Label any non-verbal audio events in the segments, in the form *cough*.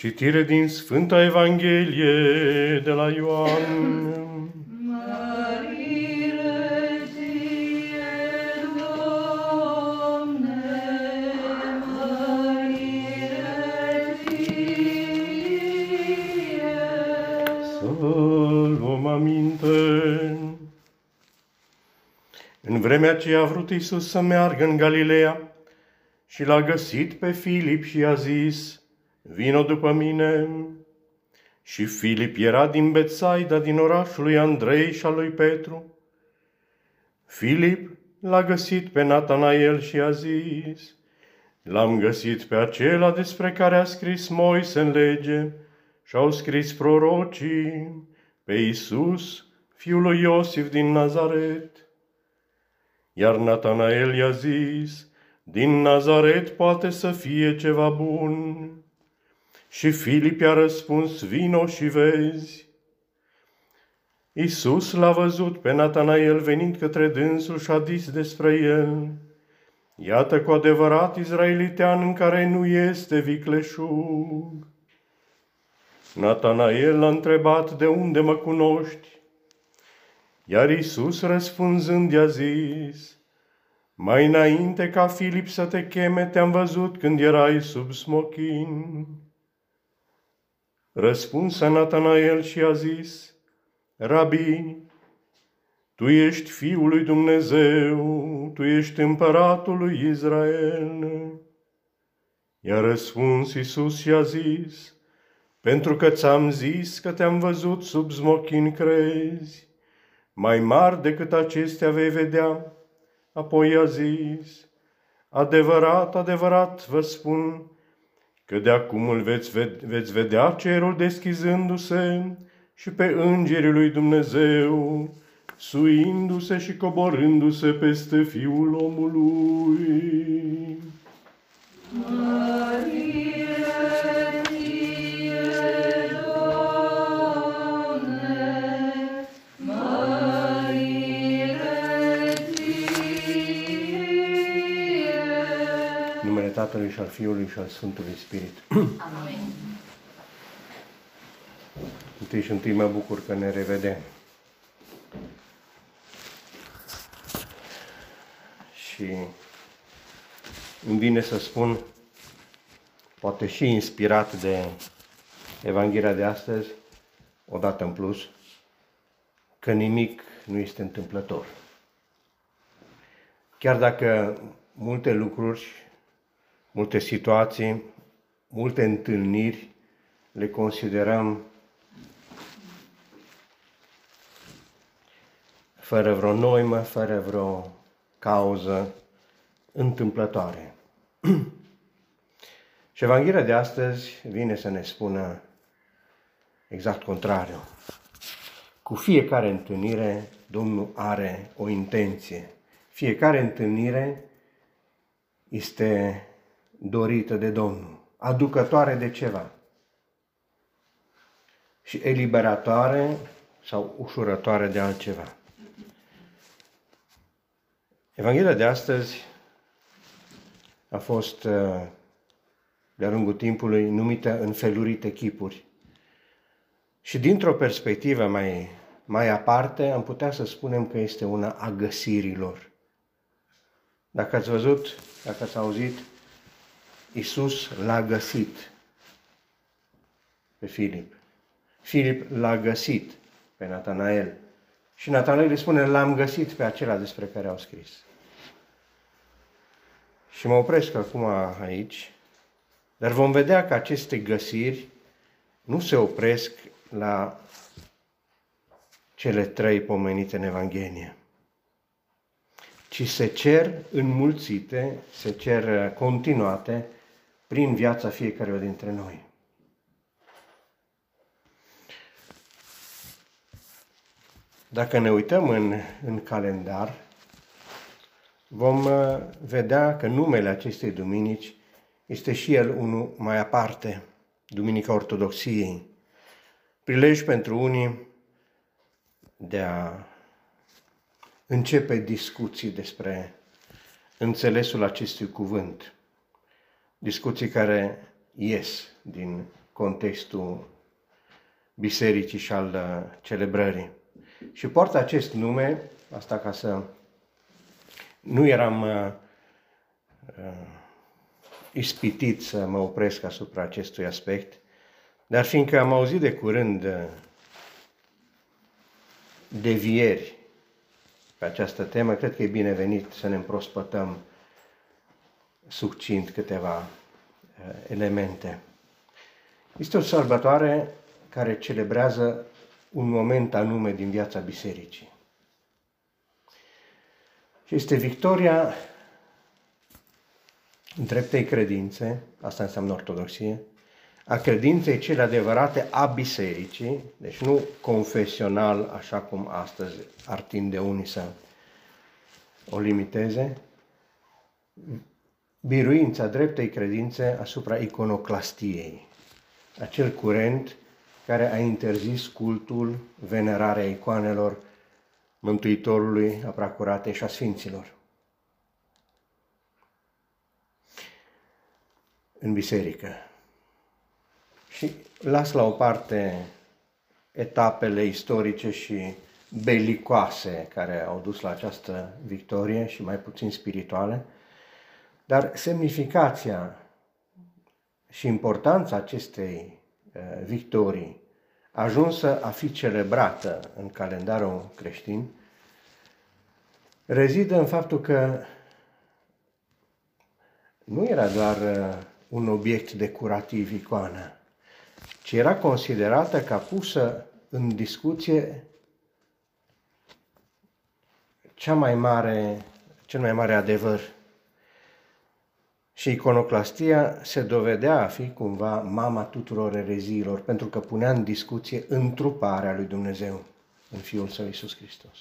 Citire din Sfânta Evanghelie de la Ioan. Mărire ție, Doamne, mărire ție. Să luăm aminte. În vremea aceea a vrut Iisus să meargă în Galileea și l-a găsit pe Filip și i-a zis, Vino după mine. Și Filip era din Betsaida, din orașul lui Andrei și al lui Petru. Filip l-a găsit pe Natanael și a zis, L-am găsit pe acela despre care a scris Moise în lege și au scris prorocii, pe Iisus, fiul lui Iosif din Nazaret. Iar Natanael i-a zis, din Nazaret poate să fie ceva bun. Și Filip i-a răspuns, vino și vezi. Iisus l-a văzut pe Natanael venind către dânsul și a zis despre el, Iată cu adevărat izraelitean în care nu este vicleșug. Natanael l-a întrebat, de unde mă cunoști? Iar Iisus răspunzând i-a zis, Mai înainte ca Filip să te cheme, te-am văzut când erai sub smochin. Răspunsă Natanael și a zis, Rabi, tu ești Fiul lui Dumnezeu, tu ești împăratul lui Israel. I-a răspuns Iisus și a zis, pentru că ți-am zis că te-am văzut sub smochin crezi, mai mari decât acestea vei vedea. Apoi a zis, adevărat, adevărat vă spun, că de acum îl veți, ve- veți vedea cerul deschizându-se și pe îngerii lui Dumnezeu, suindu-se și coborându-se peste Fiul omului. Mărire Tatălui și al Fiului și al Sfântului Spirit. Amin. Întâi și întâi mă bucur că ne revedem. Și îmi vine să spun, poate și inspirat de Evanghelia de astăzi, odată în plus, că nimic nu este întâmplător. Chiar dacă multe lucruri, multe situații, multe întâlniri le considerăm fără vreo noimă, fără vreo cauză întâmplătoare. *clears throat* Și Evanghelia de astăzi vine să ne spună exact contrariu. Cu fiecare întâlnire, Domnul are o intenție. Fiecare întâlnire este dorită de Domnul, aducătoare de ceva și eliberatoare sau ușurătoare de altceva. Evanghelia de astăzi a fost uh, de-a lungul timpului numită în felurite chipuri. Și dintr-o perspectivă mai, mai aparte, am putea să spunem că este una a găsirilor. Dacă ați văzut, dacă ați auzit, Iisus l-a găsit pe Filip. Filip l-a găsit pe Natanael. Și Natanael îi spune, l-am găsit pe acela despre care au scris. Și mă opresc acum aici, dar vom vedea că aceste găsiri nu se opresc la cele trei pomenite în Evanghelie, ci se cer înmulțite, se cer continuate prin viața fiecăruia dintre noi. Dacă ne uităm în, în calendar, vom uh, vedea că numele acestei duminici este și el unul mai aparte, Duminica Ortodoxiei. Prilej pentru unii de a începe discuții despre înțelesul acestui cuvânt. Discuții care ies din contextul bisericii și al uh, celebrării. Și poartă acest nume, asta ca să nu eram uh, uh, ispitit să mă opresc asupra acestui aspect, dar fiindcă am auzit de curând uh, devieri pe această temă, cred că e binevenit să ne împrospătăm succint câteva uh, elemente. Este o sărbătoare care celebrează un moment anume din viața bisericii. Și este victoria dreptei credințe, asta înseamnă ortodoxie, a credinței cele adevărate a bisericii, deci nu confesional, așa cum astăzi ar tinde unii să o limiteze, biruința dreptei credințe asupra iconoclastiei, acel curent care a interzis cultul, venerarea icoanelor Mântuitorului, a Pracuratei și a Sfinților. În biserică. Și las la o parte etapele istorice și belicoase care au dus la această victorie și mai puțin spirituale, dar semnificația și importanța acestei uh, victorii ajunsă a fi celebrată în calendarul creștin, rezidă în faptul că nu era doar uh, un obiect decorativ icoană, ci era considerată ca pusă în discuție cea mai mare, cel mai mare adevăr. Și iconoclastia se dovedea a fi cumva mama tuturor ereziilor, pentru că punea în discuție întruparea lui Dumnezeu în Fiul Său Iisus Hristos.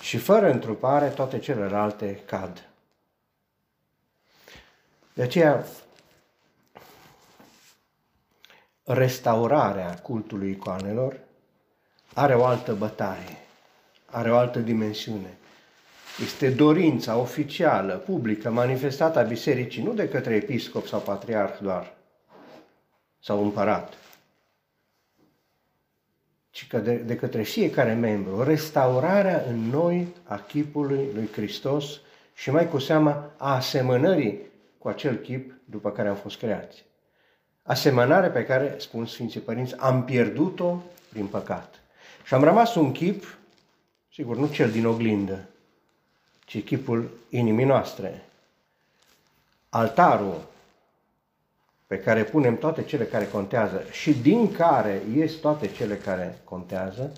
Și fără întrupare, toate celelalte cad. De aceea, restaurarea cultului icoanelor are o altă bătaie, are o altă dimensiune. Este dorința oficială, publică, manifestată a bisericii, nu de către episcop sau patriarh doar, sau împărat, ci că de, de către fiecare membru, restaurarea în noi a chipului lui Hristos și mai cu seama a asemănării cu acel chip după care am fost creați. Asemănare pe care, spun Sfinții Părinți, am pierdut-o prin păcat. Și am rămas un chip, sigur, nu cel din oglindă, ci chipul inimii noastre. Altarul pe care punem toate cele care contează și din care ies toate cele care contează,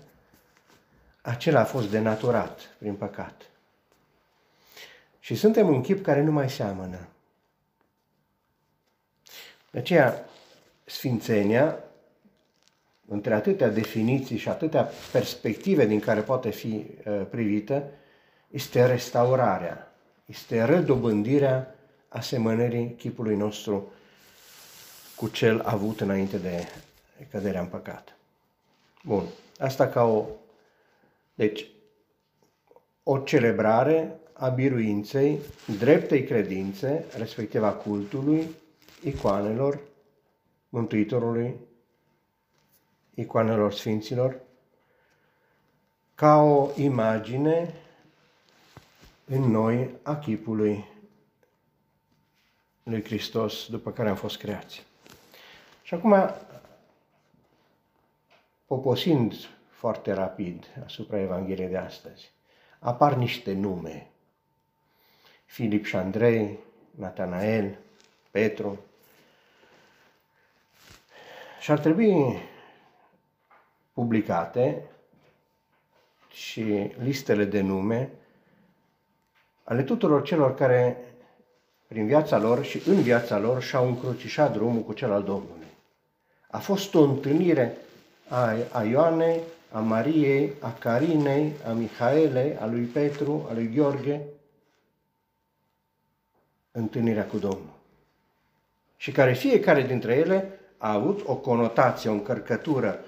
acela a fost denaturat prin păcat. Și suntem un chip care nu mai seamănă. De aceea, Sfințenia, între atâtea definiții și atâtea perspective din care poate fi uh, privită, este restaurarea, este redobândirea asemănării chipului nostru cu cel avut înainte de căderea în păcat. Bun, asta ca o... Deci, o celebrare a biruinței, dreptei credințe, respectiv a cultului, icoanelor Mântuitorului, icoanelor Sfinților, ca o imagine în noi a chipului lui Hristos după care am fost creați. Și acum, poposind foarte rapid asupra Evangheliei de astăzi, apar niște nume. Filip și Andrei, Natanael, Petru. Și ar trebui publicate și listele de nume ale tuturor celor care prin viața lor și în viața lor și-au încrucișat drumul cu cel al Domnului. A fost o întâlnire a, a Ioanei, a Mariei, a Carinei, a Mihaelei, a lui Petru, a lui Gheorghe, întâlnirea cu Domnul. Și care fiecare dintre ele a avut o conotație, o încărcătură,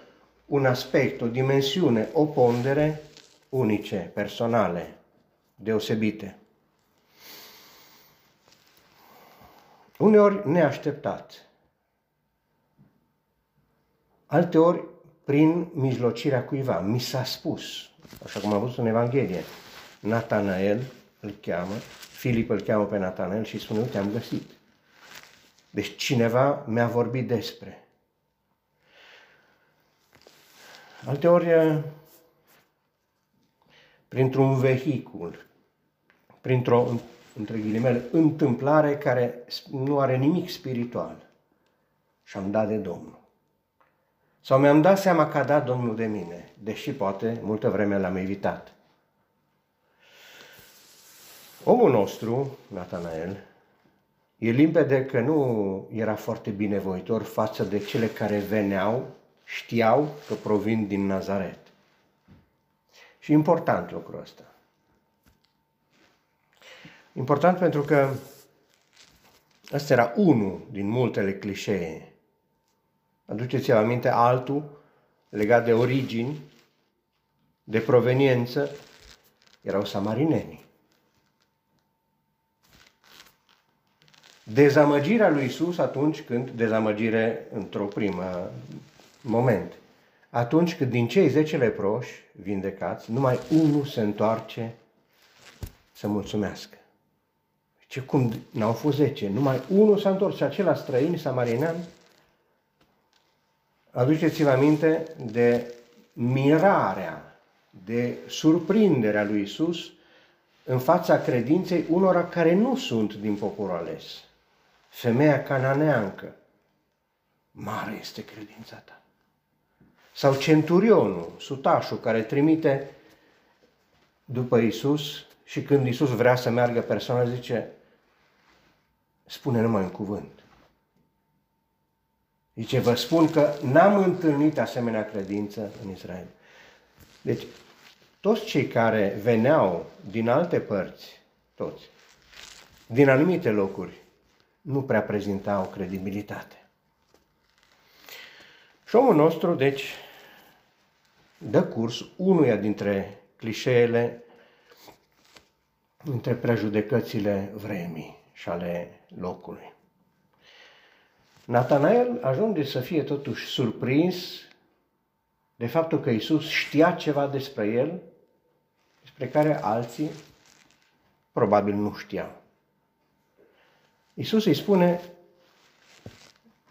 un aspect, o dimensiune, o pondere unice, personale, deosebite. Uneori neașteptat. alteori prin mijlocirea cuiva. Mi s-a spus, așa cum am văzut în Evanghelie, Natanael îl cheamă, Filip îl cheamă pe Natanael și spune, uite, am găsit. Deci cineva mi-a vorbit despre. Alteori, printr-un vehicul, printr-o, între ghilimele, întâmplare care nu are nimic spiritual. Și am dat de Domnul. Sau mi-am dat seama că a dat Domnul de mine, deși poate multă vreme l-am evitat. Omul nostru, Natanael, e limpede că nu era foarte binevoitor față de cele care veneau, știau că provin din Nazaret. Și important lucrul ăsta. Important pentru că ăsta era unul din multele clișee. Aduceți-vă aminte altul legat de origini, de proveniență, erau samarinenii. Dezamăgirea lui Isus atunci când, dezamăgire într-o primă moment, atunci când din cei zece leproși vindecați, numai unul se întoarce să mulțumească. Ce cum n-au fost zece, numai unul s-a întors și acela străin, samarinean, aduceți-vă aminte de mirarea, de surprinderea lui Isus în fața credinței unora care nu sunt din poporul ales. Femeia cananeancă, mare este credința ta. Sau centurionul, sutașul, care trimite după Isus și când Isus vrea să meargă persoana, zice, spune numai un cuvânt. Zice, vă spun că n-am întâlnit asemenea credință în Israel. Deci, toți cei care veneau din alte părți, toți, din anumite locuri, nu prea prezentau credibilitate. Și omul nostru, deci, dă curs unuia dintre clișeele, între prejudecățile vremii și ale locului. Natanael ajunge să fie totuși surprins de faptul că Isus știa ceva despre el, despre care alții probabil nu știau. Isus îi spune,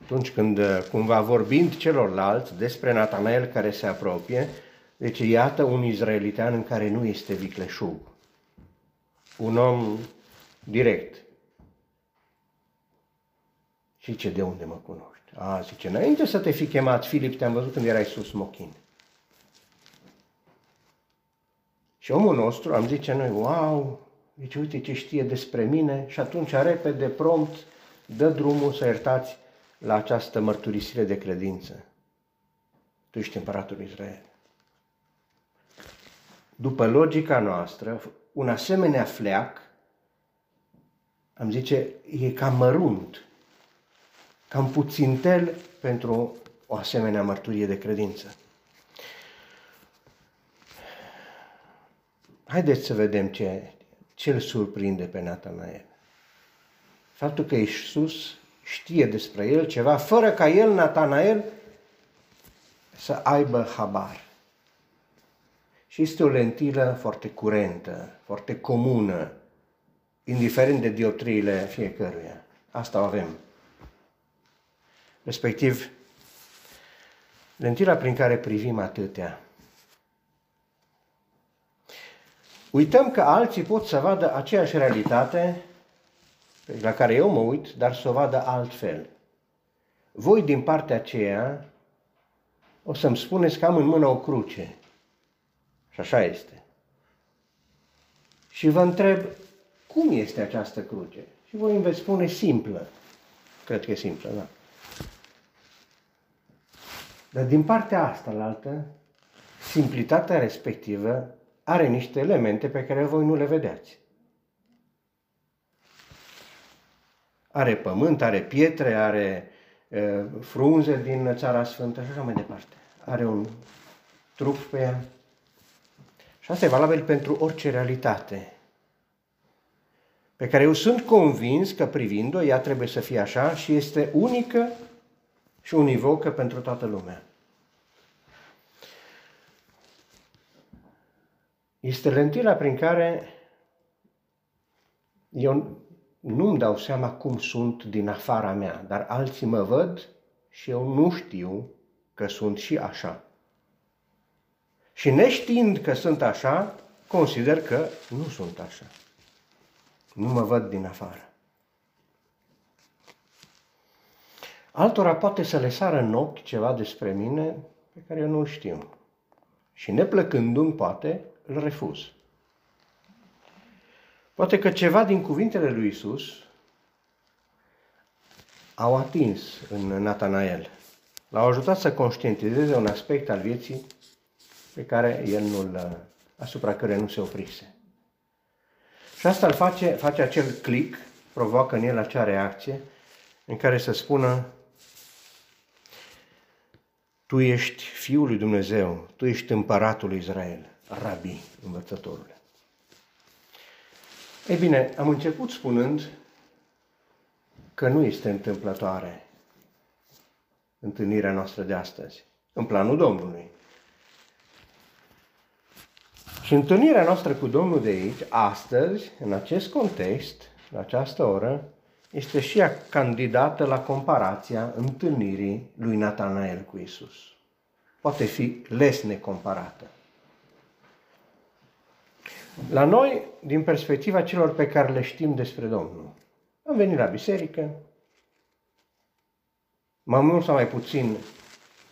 atunci când cumva vorbind celorlalți despre Natanael care se apropie, deci iată un izraelitean în care nu este vicleșug. Un om direct, și ce de unde mă cunoști? A, zice, înainte să te fi chemat, Filip, te-am văzut când erai sus mochin. Și omul nostru, am zice noi, wow, zice, uite ce știe despre mine și atunci repede, prompt, dă drumul să iertați la această mărturisire de credință. Tu ești împăratul Israel. După logica noastră, un asemenea fleac, am zice, e cam mărunt cam puțintel pentru o asemenea mărturie de credință. Haideți să vedem ce, ce îl surprinde pe Natanael. Faptul că Iisus știe despre el ceva, fără ca el, Natanael, să aibă habar. Și este o lentilă foarte curentă, foarte comună, indiferent de diotriile fiecăruia. Asta o avem respectiv lentila prin care privim atâtea. Uităm că alții pot să vadă aceeași realitate la care eu mă uit, dar să o vadă altfel. Voi din partea aceea o să-mi spuneți că am în mână o cruce. Și așa este. Și vă întreb, cum este această cruce? Și voi îmi veți spune simplă. Cred că e simplă, da. Dar din partea asta la altă, simplitatea respectivă are niște elemente pe care voi nu le vedeați. Are pământ, are pietre, are e, frunze din Țara Sfântă și așa mai departe. Are un trup pe ea. Și asta e valabil pentru orice realitate pe care eu sunt convins că privind-o, ea trebuie să fie așa și este unică și univocă pentru toată lumea. Este lentila prin care eu nu-mi dau seama cum sunt din afara mea, dar alții mă văd și eu nu știu că sunt și așa. Și neștiind că sunt așa, consider că nu sunt așa. Nu mă văd din afară. Altora poate să le sară în ochi ceva despre mine pe care eu nu știu. Și neplăcându-mi, poate, îl refuz. Poate că ceva din cuvintele lui Isus au atins în Natanael. L-au ajutat să conștientizeze un aspect al vieții pe care el nu asupra care nu se oprise. Și asta îl face, face acel click, provoacă în el acea reacție în care să spună Tu ești Fiul lui Dumnezeu, Tu ești împăratul lui Israel, rabi, învățătorule. Ei bine, am început spunând că nu este întâmplătoare întâlnirea noastră de astăzi, în planul Domnului. Și întâlnirea noastră cu Domnul de aici, astăzi, în acest context, în această oră, este și ea candidată la comparația întâlnirii lui Natanael cu Isus. Poate fi les necomparată. La noi, din perspectiva celor pe care le știm despre Domnul, am venit la biserică, mai mult sau mai puțin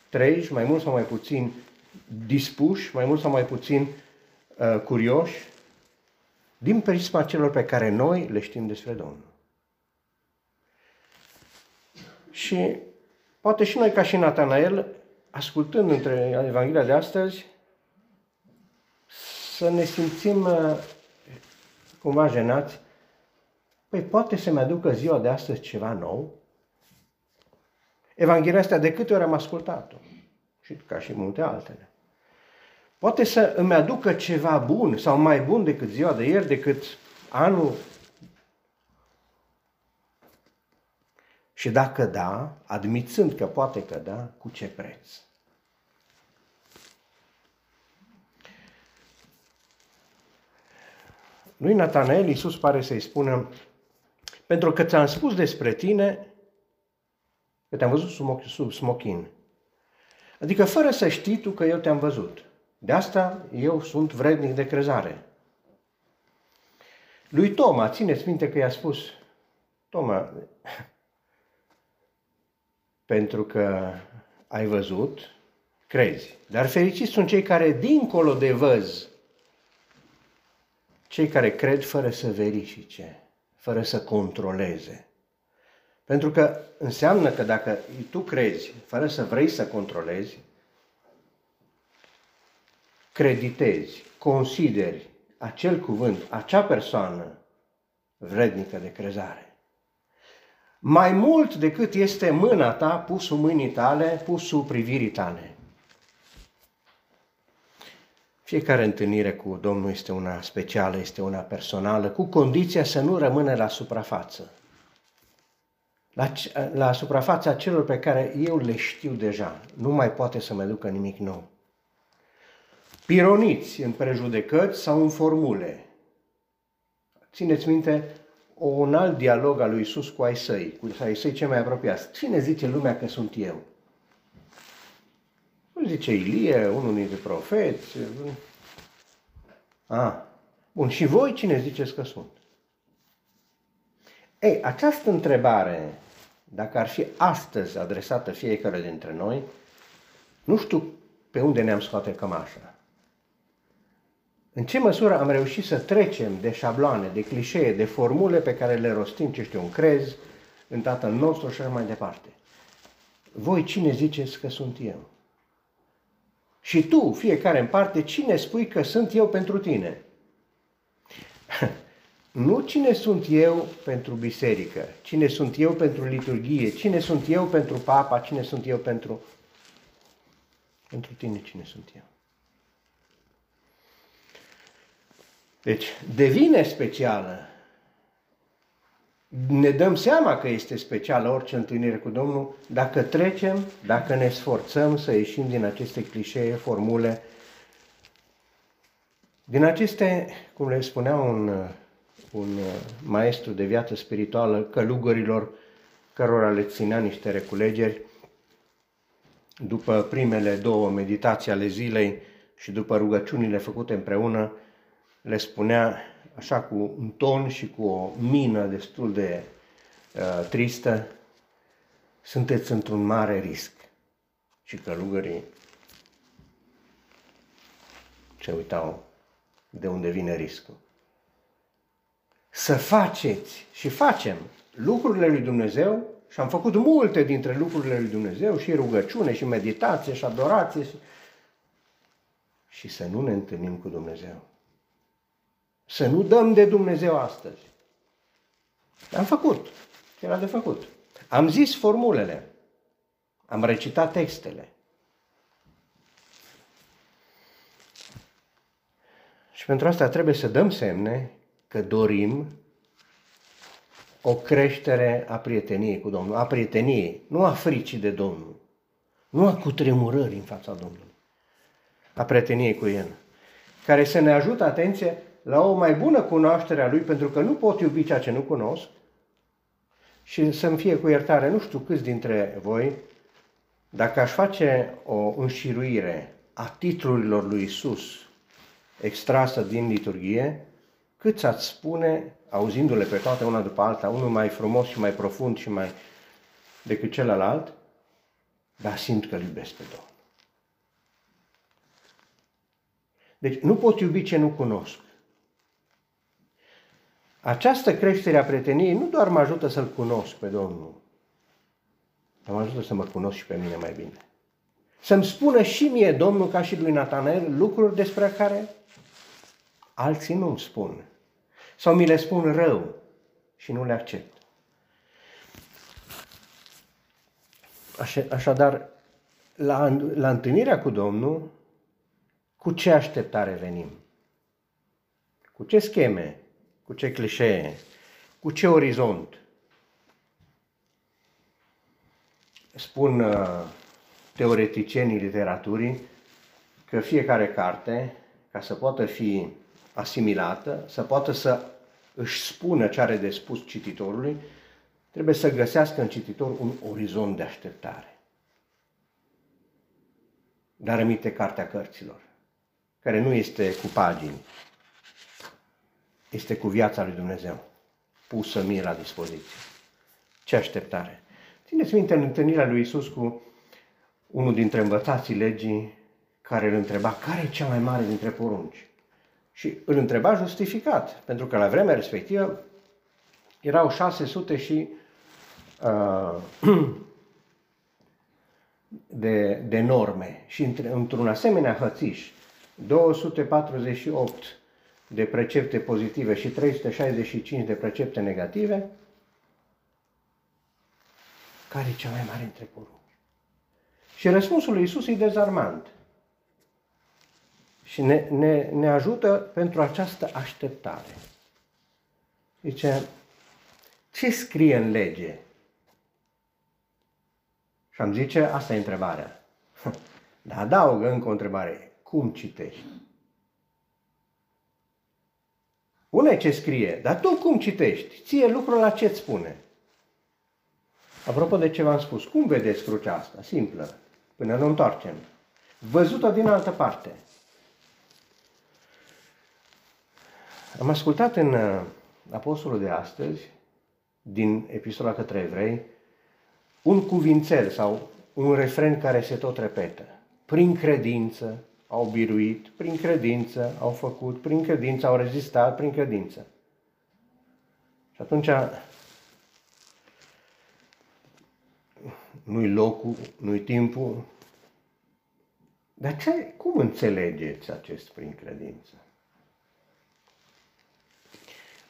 treji, mai mult sau mai puțin dispuși, mai mult sau mai puțin uh, curioși, din prisma celor pe care noi le știm despre Domnul. Și poate și noi, ca și Natanael, ascultând între Evanghelia de astăzi, să ne simțim uh, cumva jenați. Păi poate să-mi aducă ziua de astăzi ceva nou? Evanghelia asta de câte ori am ascultat-o? Și ca și multe altele. Poate să îmi aducă ceva bun sau mai bun decât ziua de ieri, decât anul. Și dacă da, admițând că poate că da, cu ce preț? lui Natanael, Iisus pare să-i spună, pentru că ți-am spus despre tine că te-am văzut sub, sub smochin. Adică fără să știi tu că eu te-am văzut. De asta eu sunt vrednic de crezare. Lui Toma, țineți minte că i-a spus, Toma, pentru că ai văzut, crezi. Dar fericiți sunt cei care, dincolo de văz, cei care cred fără să verifice, fără să controleze. Pentru că înseamnă că dacă tu crezi fără să vrei să controlezi, creditezi, consideri acel cuvânt, acea persoană vrednică de crezare. Mai mult decât este mâna ta pus sub mâinii tale, pus sub privirii tale. Fiecare întâlnire cu Domnul este una specială, este una personală, cu condiția să nu rămână la suprafață. La, la suprafața celor pe care eu le știu deja. Nu mai poate să mă ducă nimic nou. Pironiți în prejudecăți sau în formule. Țineți minte un alt dialog al lui Isus cu ai săi, cu ai săi cei mai apropiați. Cine zice lumea că sunt eu? Nu zice Ilie, unul dintre profeți. Ah, bun, și voi cine ziceți că sunt? Ei, această întrebare, dacă ar fi astăzi adresată fiecare dintre noi, nu știu pe unde ne-am scoate cămașa. În ce măsură am reușit să trecem de șabloane, de clișee, de formule pe care le rostim, ce știu, în crez, în Tatăl nostru și așa mai departe. Voi cine ziceți că sunt eu? Și tu, fiecare în parte, cine spui că sunt eu pentru tine? *laughs* Nu cine sunt eu pentru biserică, cine sunt eu pentru liturghie, cine sunt eu pentru papa, cine sunt eu pentru... Pentru tine cine sunt eu. Deci devine specială. Ne dăm seama că este specială orice întâlnire cu Domnul dacă trecem, dacă ne sforțăm să ieșim din aceste clișee, formule. Din aceste, cum le spunea un, un maestru de viață spirituală, călugărilor cărora le ținea niște reculegeri, după primele două meditații ale zilei și după rugăciunile făcute împreună, le spunea așa cu un ton și cu o mină destul de uh, tristă, sunteți într-un mare risc. Și călugării se uitau de unde vine riscul. Să faceți și facem lucrurile lui Dumnezeu și am făcut multe dintre lucrurile lui Dumnezeu și rugăciune și meditație și adorație și, și să nu ne întâlnim cu Dumnezeu. Să nu dăm de Dumnezeu astăzi. Am făcut ce era de făcut. Am zis formulele. Am recitat textele. Și pentru asta trebuie să dăm semne că dorim o creștere a prieteniei cu Domnul, a prieteniei, nu a fricii de Domnul, nu a cutremurării în fața Domnului, a prieteniei cu El, care să ne ajute, atenție, la o mai bună cunoaștere a Lui, pentru că nu pot iubi ceea ce nu cunosc și să-mi fie cu iertare, nu știu câți dintre voi, dacă aș face o înșiruire a titlurilor lui Isus extrasă din liturghie, cât ați spune, auzindu-le pe toate una după alta, unul mai frumos și mai profund și mai decât celălalt, dar simt că îl iubesc pe Domnul. Deci nu pot iubi ce nu cunosc. Această creștere a prieteniei nu doar mă ajută să-L cunosc pe Domnul, dar mă ajută să mă cunosc și pe mine mai bine. Să-mi spună și mie Domnul, ca și lui Natanael, lucruri despre care alții nu-mi spun. Sau mi le spun rău și nu le accept. Așadar, la, la întâlnirea cu Domnul, cu ce așteptare venim? Cu ce scheme? Cu ce clișee? Cu ce orizont? Spun uh, teoreticienii literaturii că fiecare carte, ca să poată fi asimilată, să poată să își spună ce are de spus cititorului, trebuie să găsească în cititor un orizont de așteptare. Dar rămite Cartea Cărților, care nu este cu pagini, este cu viața lui Dumnezeu, pusă mie la dispoziție. Ce așteptare! Țineți minte în întâlnirea lui Isus cu unul dintre învățații legii care îl întreba care e cea mai mare dintre porunci. Și îl întreba justificat, pentru că la vremea respectivă erau 600 și uh, *clears throat* de, de norme și într-un asemenea hățiș, 248 de precepte pozitive și 365 de precepte negative, care e cea mai mare între porunci? Și răspunsul lui Isus e dezarmant și ne, ne, ne ajută pentru această așteptare. Zice, ce scrie în lege? Și am zice, asta e întrebarea. *laughs* Dar adaugă încă o întrebare. Cum citești? Una e ce scrie, dar tu cum citești? Ție lucrul la ce-ți spune? Apropo de ce v-am spus, cum vedeți crucea asta? Simplă, până nu întoarcem. Văzut-o din altă parte. Am ascultat în uh, Apostolul de astăzi, din Epistola către Evrei, un cuvințel sau un refren care se tot repetă. Prin credință au biruit, prin credință au făcut, prin credință au rezistat, prin credință. Și atunci nu-i locul, nu-i timpul. Dar ce, cum înțelegeți acest prin credință?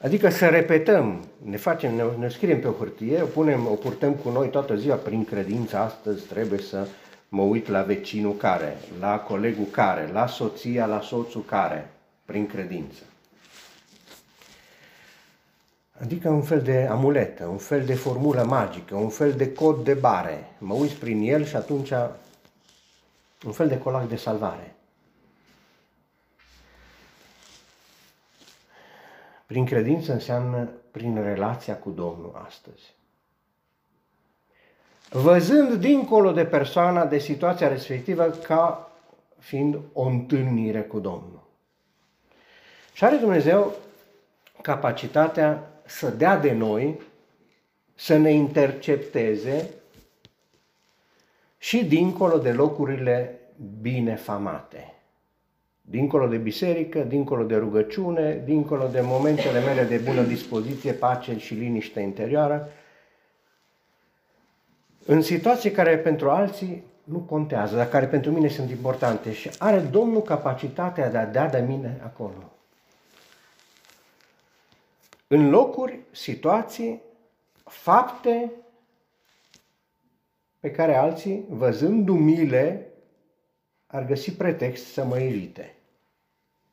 Adică să repetăm, ne facem, ne, ne scriem pe o hârtie, o punem, o purtăm cu noi toată ziua prin credință, astăzi trebuie să mă uit la vecinul care, la colegul care, la soția, la soțul care, prin credință. Adică un fel de amuletă, un fel de formulă magică, un fel de cod de bare. Mă uit prin el și atunci un fel de colac de salvare. Prin credință înseamnă prin relația cu Domnul astăzi. Văzând dincolo de persoana, de situația respectivă, ca fiind o întâlnire cu Domnul. Și are Dumnezeu capacitatea să dea de noi, să ne intercepteze și dincolo de locurile binefamate. Dincolo de biserică, dincolo de rugăciune, dincolo de momentele mele de bună dispoziție, pace și liniște interioară, în situații care pentru alții nu contează, dar care pentru mine sunt importante și are Domnul capacitatea de a da de mine acolo. În locuri, situații, fapte pe care alții, văzând umile, ar găsi pretext să mă evite.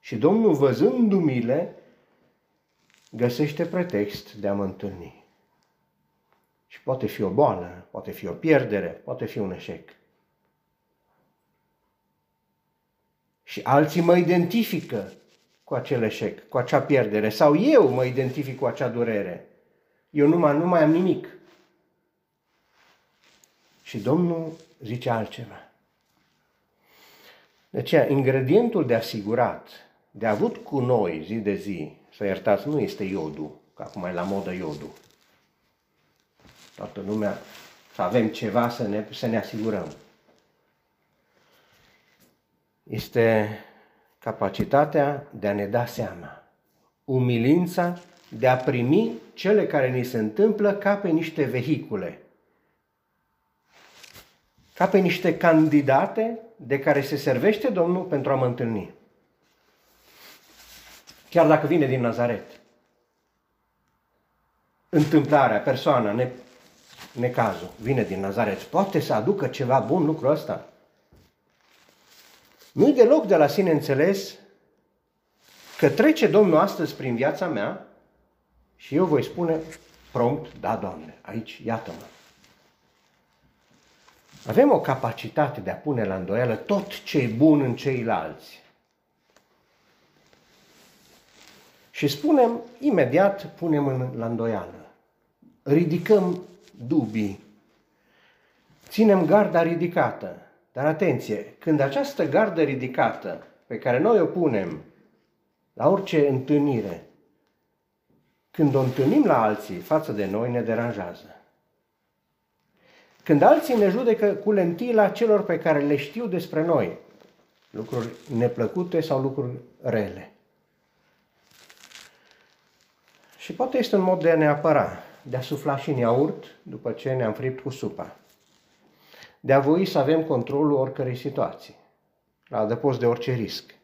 Și Domnul, văzând umile, găsește pretext de a mă întâlni. Și poate fi o boală, poate fi o pierdere, poate fi un eșec. Și alții mă identifică cu acel eșec, cu acea pierdere, sau eu mă identific cu acea durere. Eu nu mai, nu mai am nimic. Și Domnul zice altceva. De aceea, ingredientul de asigurat, de avut cu noi zi de zi, să iertați, nu este iodul, că acum e la modă iodul. Toată lumea, să avem ceva să ne, să ne asigurăm. Este capacitatea de a ne da seama, umilința de a primi cele care ni se întâmplă ca pe niște vehicule, ca pe niște candidate de care se servește Domnul pentru a mă întâlni. Chiar dacă vine din Nazaret. Întâmplarea, persoana, ne, necazul, vine din Nazaret. Poate să aducă ceva bun lucrul ăsta? Nu-i deloc de la sine înțeles că trece Domnul astăzi prin viața mea și eu voi spune prompt, da, Doamne, aici, iată-mă. Avem o capacitate de a pune la îndoială tot ce e bun în ceilalți. Și spunem, imediat punem în, la îndoială. Ridicăm dubii. Ținem garda ridicată. Dar atenție, când această gardă ridicată pe care noi o punem la orice întâlnire, când o întâlnim la alții față de noi, ne deranjează. Când alții ne judecă cu lentila celor pe care le știu despre noi, lucruri neplăcute sau lucruri rele. Și poate este un mod de a ne apăra, de a sufla și în iaurt după ce ne-am fript cu supa de a voi să avem controlul oricărei situații, la adăpost de orice risc.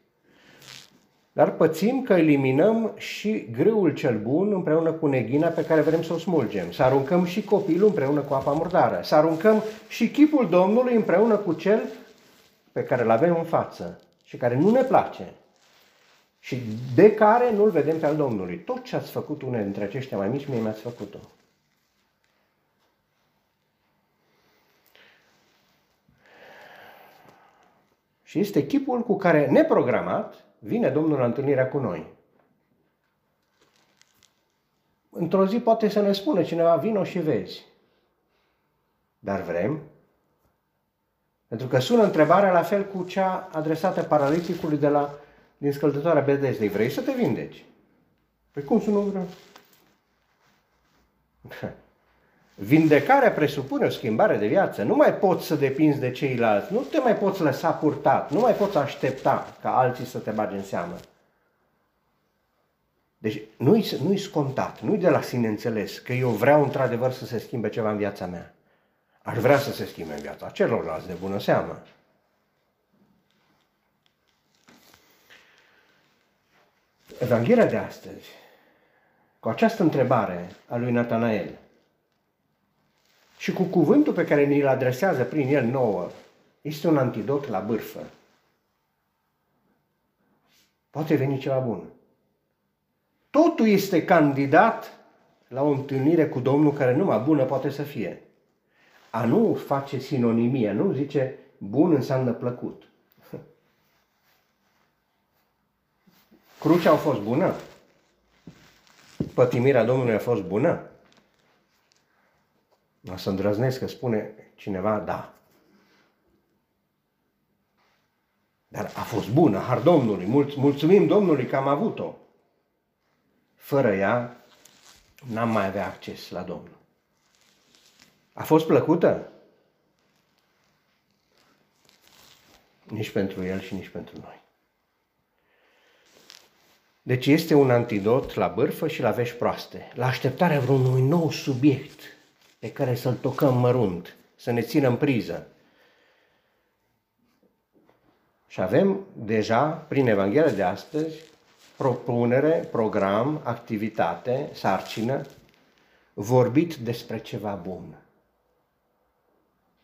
Dar pățim că eliminăm și grâul cel bun împreună cu neghina pe care vrem să o smulgem. Să aruncăm și copilul împreună cu apa murdară. Să aruncăm și chipul Domnului împreună cu cel pe care îl avem în față și care nu ne place și de care nu-l vedem pe al Domnului. Tot ce ați făcut unele dintre aceștia mai mici, mie mi-ați făcut-o. Și este chipul cu care, neprogramat, vine Domnul la întâlnirea cu noi. Într-o zi poate să ne spună cineva, vino și vezi. Dar vrem? Pentru că sună întrebarea la fel cu cea adresată paraliticului de la, din scăldătoarea Bedezdei. Vrei să te vindeci? Păi cum să nu vreau? *laughs* Vindecarea presupune o schimbare de viață. Nu mai poți să depinzi de ceilalți, nu te mai poți lăsa purtat, nu mai poți aștepta ca alții să te bage în seamă. Deci nu-i, nu-i scontat, nu-i de la sine înțeles că eu vreau într-adevăr să se schimbe ceva în viața mea. Aș vrea să se schimbe în viața celorlalți de bună seamă. Evanghelia de astăzi, cu această întrebare a lui Natanael, și cu cuvântul pe care ni-l adresează prin el nouă, este un antidot la bârfă. Poate veni ceva bun. Totul este candidat la o întâlnire cu Domnul care numai bună poate să fie. A nu face sinonimie, nu zice bun înseamnă plăcut. Crucea a fost bună? pătimirea Domnului a fost bună? O să îndrăznesc că spune cineva, da. Dar a fost bună, har Domnului, Mulț- mulțumim Domnului că am avut-o. Fără ea, n-am mai avea acces la Domnul. A fost plăcută? Nici pentru el și nici pentru noi. Deci este un antidot la bârfă și la vești proaste, la așteptarea vreunui nou subiect pe care să-l tocăm mărunt, să ne țină în priză. Și avem deja, prin Evanghelia de astăzi, propunere, program, activitate, sarcină, vorbit despre ceva bun.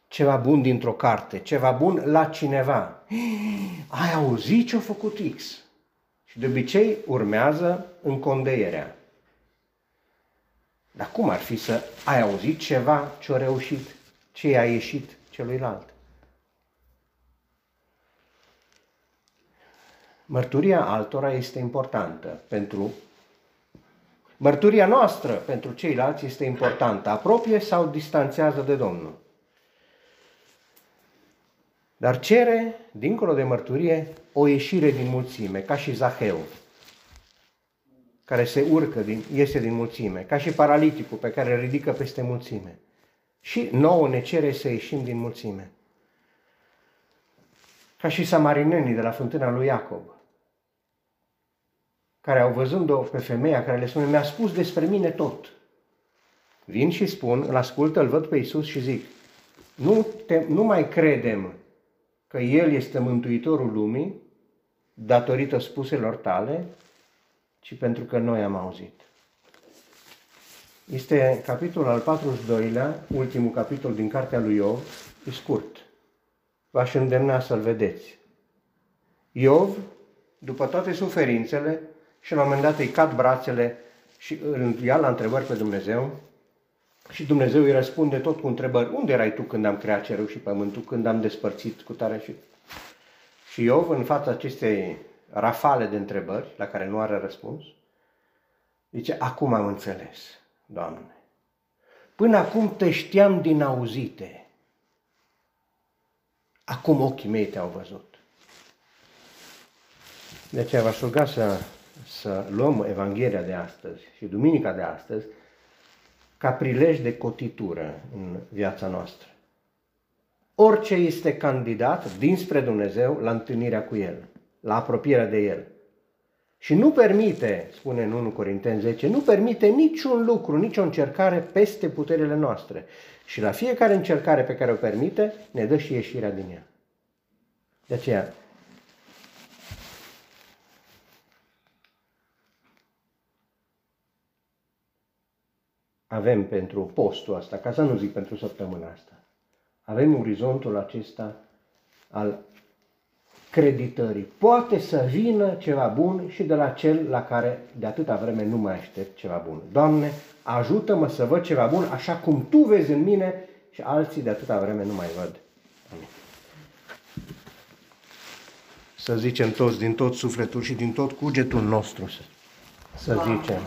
Ceva bun dintr-o carte, ceva bun la cineva. *gasps* Ai auzit ce-a făcut X? Și de obicei urmează încondeierea. Dar cum ar fi să ai auzit ceva ce a reușit, ce i-a ieșit celuilalt? Mărturia altora este importantă pentru Mărturia noastră pentru ceilalți este importantă. Apropie sau distanțează de Domnul. Dar cere, dincolo de mărturie, o ieșire din mulțime, ca și Zaheu, care se urcă, din, iese din mulțime, ca și paraliticul pe care îl ridică peste mulțime. Și nouă ne cere să ieșim din mulțime. Ca și samarinenii de la fântâna lui Iacob, care au văzând-o pe femeia care le spune, mi-a spus despre mine tot. Vin și spun, îl ascultă, îl văd pe Iisus și zic, nu, te, nu mai credem că El este Mântuitorul lumii datorită spuselor tale, ci pentru că noi am auzit. Este capitolul al 42-lea, ultimul capitol din cartea lui Iov, e scurt. V-aș îndemna să-l vedeți. Iov, după toate suferințele, și la un moment dat îi cad brațele și îl ia la întrebări pe Dumnezeu și Dumnezeu îi răspunde tot cu întrebări. Unde erai tu când am creat cerul și pământul, când am despărțit cu tare și... Și Iov, în fața acestei rafale de întrebări, la care nu are răspuns, zice, acum am înțeles, Doamne. Până acum te știam din auzite. Acum ochii mei te-au văzut. De aceea v-aș ruga să, să luăm Evanghelia de astăzi și Duminica de astăzi ca prilej de cotitură în viața noastră. Orice este candidat dinspre Dumnezeu la întâlnirea cu El, la apropierea de El. Și nu permite, spune în 1 Corinteni 10, nu permite niciun lucru, nicio încercare peste puterile noastre. Și la fiecare încercare pe care o permite, ne dă și ieșirea din ea. De aceea, avem pentru postul ăsta, ca să nu zic pentru săptămâna asta, avem orizontul acesta al creditării. Poate să vină ceva bun și de la cel la care de atâta vreme nu mai aștept ceva bun. Doamne, ajută-mă să văd ceva bun așa cum Tu vezi în mine și alții de atâta vreme nu mai văd. Amin. Să zicem toți din tot sufletul și din tot cugetul nostru să, să zicem.